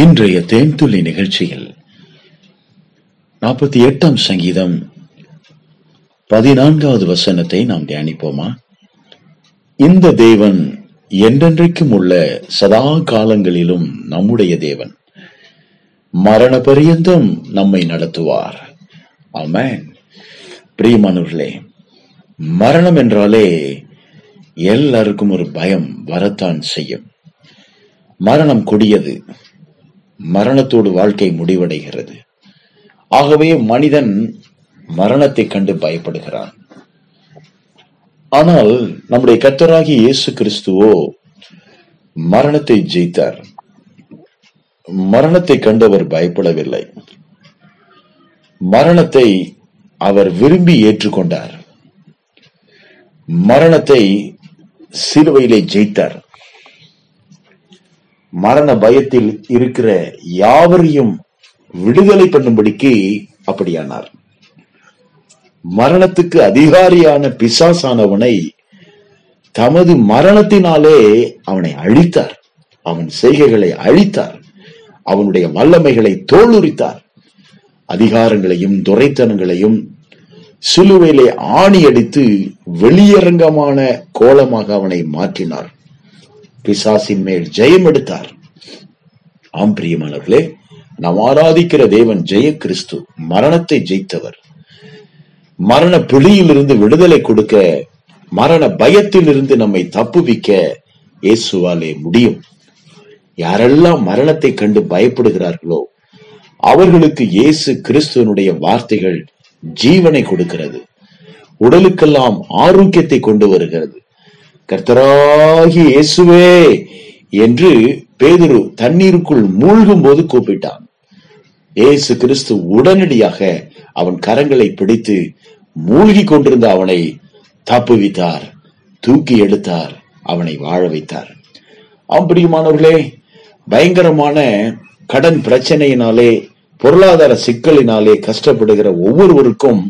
இன்றைய தேன்துளி நிகழ்ச்சியில் நாற்பத்தி எட்டாம் சங்கீதம் பதினான்காவது வசனத்தை நாம் தியானிப்போமா? இந்த தேவன் என்றென்றைக்கும் உள்ள சதா காலங்களிலும் நம்முடைய தேவன். மரண பரியந்தம் நம்மை நடத்துவார். ஆமென். பிரியமானவர்களே மரணம் என்றாலே எல்லாருக்கும் ஒரு பயம் வரத்தான் செய்யும். மரணம் கொடியது. மரணத்தோடு வாழ்க்கை முடிவடைகிறது. ஆகவே மனிதன் மரணத்தை கண்டு பயப்படுகிறான். ஆனால் நம்முடைய கத்தராகி இயேசு கிறிஸ்துவோ மரணத்தை ஜெயித்தார். மரணத்தை கண்டு அவர் பயப்படவில்லை. மரணத்தை அவர் விரும்பி ஏற்றுக்கொண்டார். மரணத்தை சிலுவையிலே ஜெயித்தார். மரண பயத்தில் இருக்கிற யாவரையும் விடுதலை பண்ணும்படிக்கு அப்படியானார். மரணத்துக்கு அதிகாரியான பிசாசானவனை தமது மரணத்தினாலே அவனை அழித்தார். அவன் செய்கைகளை அழித்தார். அவனுடைய வல்லமைகளை தோலுரித்தார் அதிகாரங்களையும் துரைத்தனங்களையும் சிலுவையிலே ஆணி அடித்து வெளியரங்கமான கோலமாக அவனை மாற்றினார். பிசாசின் மேல் ஜெயம் எடுத்தார். ஆம் பிரியமானவர்களே நாம் ஆராதிக்கிற தேவன் ஜெய கிறிஸ்து மரணத்தை ஜெயித்தவர். மரண பிடியிலிருந்து விடுதலை கொடுக்க மரண பயத்தில் இருந்து நம்மை தப்புவிக்க இயேசுவாலே முடியும். யாரெல்லாம் மரணத்தை கண்டு பயப்படுகிறார்களோ அவர்களுக்கு இயேசு கிறிஸ்துவனுடைய வார்த்தைகள் ஜீவனை கொடுக்கிறது. உடலுக்கெல்லாம் ஆரோக்கியத்தை கொண்டு வருகிறது. கர்த்தராகி இயேசுவே என்று பேதுரு தண்ணீருக்குள் மூழ்கும் போது கூப்பிட்டான். ஏசு கிறிஸ்து உடனடியாக அவன் கரங்களை பிடித்து மூழ்கி கொண்டிருந்த அவனை தப்புவித்தார் தூக்கி எடுத்தார் அவனை வாழ வைத்தார். ஆம்பிரியமானவர்களே பயங்கரமான கடன் பிரச்சனையினாலே பொருளாதார சிக்கலினாலே கஷ்டப்படுகிற ஒவ்வொருவருக்கும்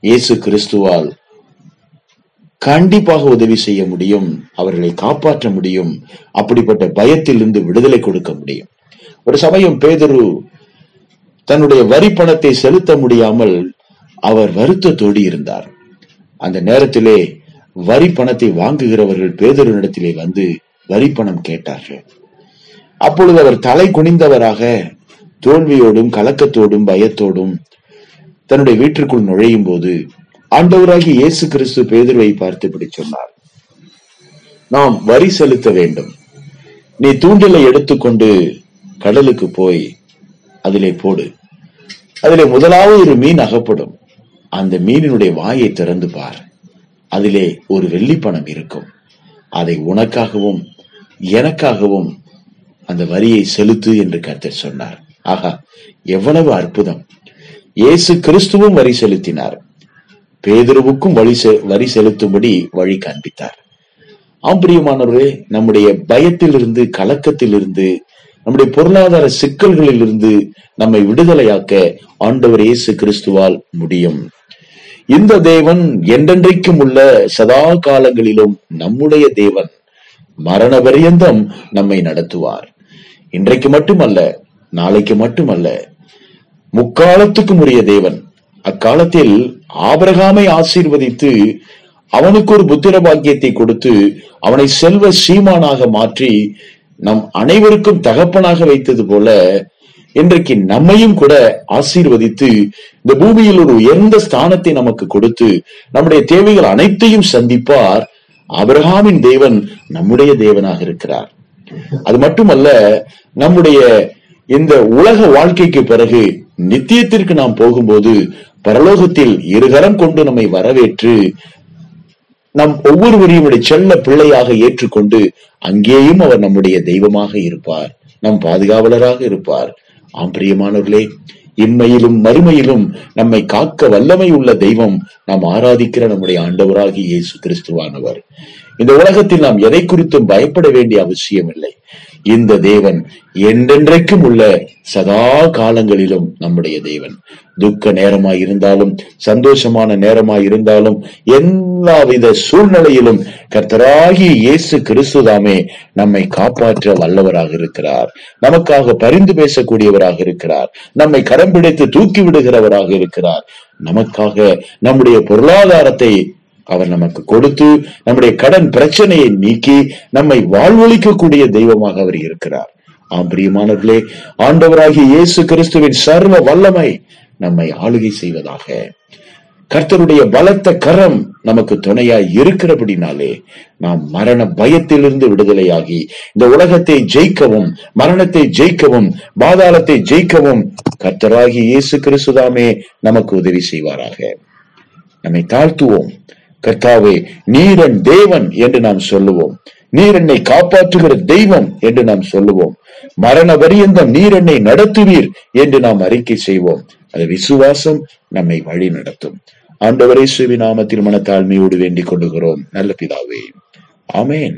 இயேசு கிறிஸ்துவால் கண்டிப்பாக உதவி செய்ய முடியும் அவர்களை காப்பாற்ற முடியும் அப்படிப்பட்ட பயத்திலிருந்து விடுதலை கொடுக்க முடியும். ஒரு சமயம் பேதரு தன்னுடைய வரி பணத்தை செலுத்த முடியாமல் அவர் வருத்தத்தோடி இருந்தார். அந்த நேரத்திலே வரி பணத்தை வாங்குகிறவர்கள் பேதருனிடத்திலே வந்து வரி பணம் கேட்டார்கள். அப்பொழுது அவர் தலை குனிந்தவராக தோல்வியோடும் கலக்கத்தோடும் பயத்தோடும் தன்னுடைய வீட்டிற்குள் நுழையும் போது ஆண்டவராகி இயேசு கிறிஸ்து பேதுருவை பார்த்து இப்படி சொன்னார். நாம் வரி செலுத்த வேண்டும். நீ தூண்டிலை எடுத்துக்கொண்டு கடலுக்கு போய் அதிலே போடு. அதிலே முதலாவது ஒரு மீன் அகப்படும். அந்த மீனினுடைய வாயை திறந்து பார். அதிலே ஒரு வெள்ளிப்பணம் இருக்கும். அதை உனக்காகவும் எனக்காகவும் அந்த வரியை செலுத்து என்று கர்த்தர் சொன்னார். ஆகா எவ்வளவு அற்புதம். இயேசு கிறிஸ்துவும் வரி செலுத்தினார். பேதுருவுக்கும் வழி செ- வரி செலுத்தும்படி வழி காண்பித்தார். ஆம்பிரியமானவர்களே நம்முடைய பயத்திலிருந்து கலக்கத்திலிருந்து நம்முடைய பொருளாதார சிக்கல்களில் இருந்து நம்மை விடுதலையாக்க ஆண்டவர் இயேசு கிறிஸ்துவால் முடியும். இந்த தேவன் என்றென்றைக்கும் உள்ள சதா காலங்களிலும் நம்முடைய தேவன் மரண பரியந்தம் நம்மை நடத்துவார். இன்றைக்கு மட்டுமல்ல நாளைக்கு மட்டுமல்ல முக்காலத்துக்கும் உரிய தேவன். அக்காலத்தில் ஆபிரகாமை ஆசீர்வதித்து அவனுக்கு ஒரு புத்திர பாக்கியத்தை கொடுத்து அவனை செல்வ சீமானாக மாற்றி நம் அனைவருக்கும் தகப்பனாக வைத்தது போல இன்றைக்கு நம்மையும் கூட ஆசீர்வதித்து இந்த பூமியில் ஒரு உயர்ந்த ஸ்தானத்தை நமக்கு கொடுத்து நம்முடைய தேவைகள் அனைத்தையும் சந்திப்பார் ஆபிரகாமின் தேவன் நம்முடைய தேவனாக இருக்கிறார். அது மட்டுமல்ல நம்முடைய இந்த உலக வாழ்க்கைக்கு பிறகு நித்தியத்திற்கு நாம் போகும்போது பரலோகத்தில் இருகரம் கொண்டு நம்மை வரவேற்று நம் ஒவ்வொருவரையும் செல்ல பிள்ளையாக ஏற்றுக்கொண்டு அங்கேயும் அவர் நம்முடைய தெய்வமாக இருப்பார். நம் பாதுகாவலராக இருப்பார். ஆம் பிரியமானவர்களே இம்மையிலும் மறுமையிலும் நம்மை காக்க வல்லமை உள்ள தெய்வம் நாம் ஆராதிக்கிற நம்முடைய ஆண்டவராகி இயேசு கிறிஸ்துவானவர். இந்த உலகத்தில் நாம் எதை குறித்தும் பயப்பட வேண்டிய அவசியம் இல்லை இந்த தேவன் என்றென்றைக்கும் உள்ள சதா காலங்களிலும் நம்முடைய தேவன். துக்க நேரமாய் இருந்தாலும் சந்தோஷமான நேரமாய் இருந்தாலும் எல்லாவித சூழ்நிலையிலும் கர்த்தராகிய இயேசு கிறிஸ்துதாமே நம்மை காப்பாற்ற வல்லவராக இருக்கிறார். நமக்காக பரிந்து பேசக்கூடியவராக இருக்கிறார். நம்மை கரம் பிடித்து தூக்கி விடுகிறவராக இருக்கிறார். நமக்காக நம்முடைய பொருளாதாரத்தை அவர் நமக்கு கொடுத்து நம்முடைய கடன் பிரச்சனையை நீக்கி நம்மை வாழ்வழிக்கக்கூடிய தெய்வமாக அவர் இருக்கிறார். ஆம் பிரியமானவர்களே ஆண்டவராகிய இயேசு கிறிஸ்துவின் சர்வ வல்லமை நம்மை ஆளுகை செய்வதாக. கர்த்தருடைய பலத்த கரம் நமக்கு துணையா இருக்கிறபடினாலே நாம் மரண பயத்திலிருந்து விடுதலையாகி இந்த உலகத்தை ஜெயிக்கவும் மரணத்தை ஜெயிக்கவும் பாதாளத்தை ஜெயிக்கவும் கர்த்தராகி இயேசு கிறிஸ்துதாமே நமக்கு உதவி செய்வாராக. நம்மை தாழ்த்துவோம். கர்த்தாவே நீரன் தேவன் என்று நாம் சொல்லுவோம். நீர் என்னை காப்பாற்றுகிற தெய்வம் என்று நாம் சொல்லுவோம். மரண பரியந்தம் நீர் என்னை நடத்துவீர் என்று நாம் அறிக்கை செய்வோம். அது விசுவாசம் நம்மை வழி நடத்தும். ஆண்டவரை சுவி நாமத்தில் மனத்தாழ்மையோடு வேண்டிக் கொள்ளுகிறோம். நல்ல பிதாவே. ஆமேன்.